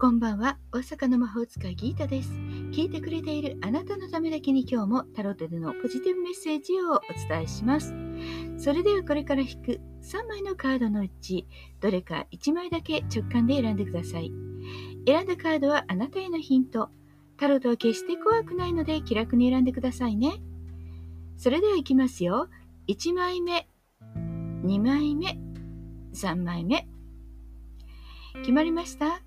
こんばんは。大阪の魔法使いギータです。聞いてくれているあなたのためだけに今日もタロットでのポジティブメッセージをお伝えします。それではこれから引く3枚のカードのうち、どれか1枚だけ直感で選んでください。選んだカードはあなたへのヒント。タロットは決して怖くないので気楽に選んでくださいね。それではいきますよ。1枚目、2枚目、3枚目。決まりました？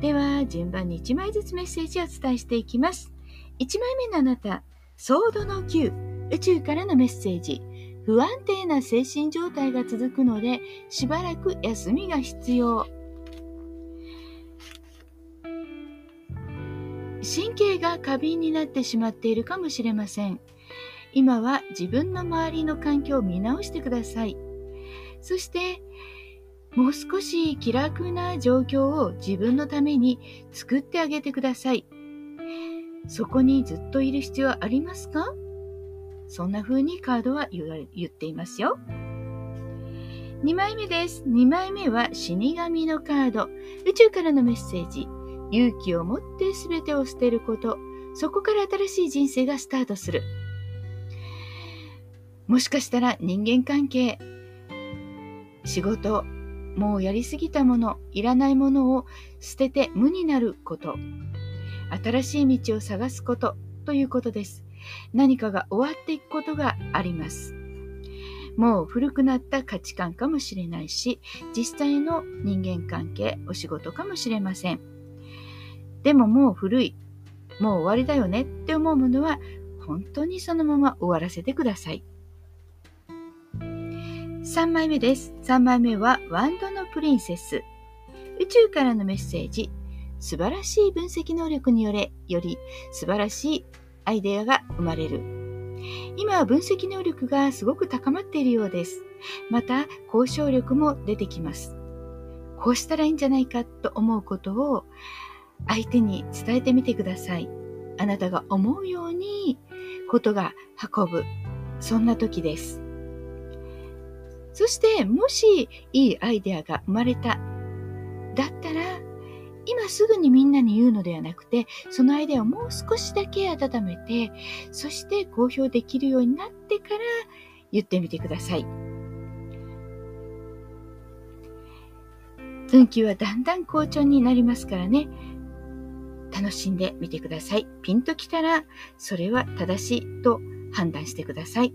では、順番に1枚ずつメッセージをお伝えしていきます。1枚目のあなた、ソードの9、宇宙からのメッセージ。不安定な精神状態が続くので、しばらく休みが必要。神経が過敏になってしまっているかもしれません。今は自分の周りの環境を見直してください。そして、もう少し気楽な状況を自分のために作ってあげてください。そこにずっといる必要はありますか？そんな風にカードは言っていますよ。2枚目です。2枚目は死神のカード。宇宙からのメッセージ。勇気を持って全てを捨てること。そこから新しい人生がスタートする。もしかしたら人間関係、仕事、もうやりすぎたもの、いらないものを捨てて無になること。新しい道を探すことということです。何かが終わっていくことがあります。もう古くなった価値観かもしれないし、実際の人間関係、お仕事かもしれません。でももう古い、もう終わりだよねって思うものは、本当にそのまま終わらせてください。3枚目です。3枚目はワンドのプリンセス。宇宙からのメッセージ。素晴らしい分析能力によれ、より素晴らしいアイデアが生まれる。今は分析能力がすごく高まっているようです。また、交渉力も出てきます。こうしたらいいんじゃないかと思うことを相手に伝えてみてください。あなたが思うようにことが運ぶ。そんな時です。そして、もしいいアイデアが生まれた。だったら、今すぐにみんなに言うのではなくて、そのアイデアをもう少しだけ温めて、そして公表できるようになってから言ってみてください。運気はだんだん好調になりますからね。楽しんでみてください。ピンときたら、それは正しいと判断してください。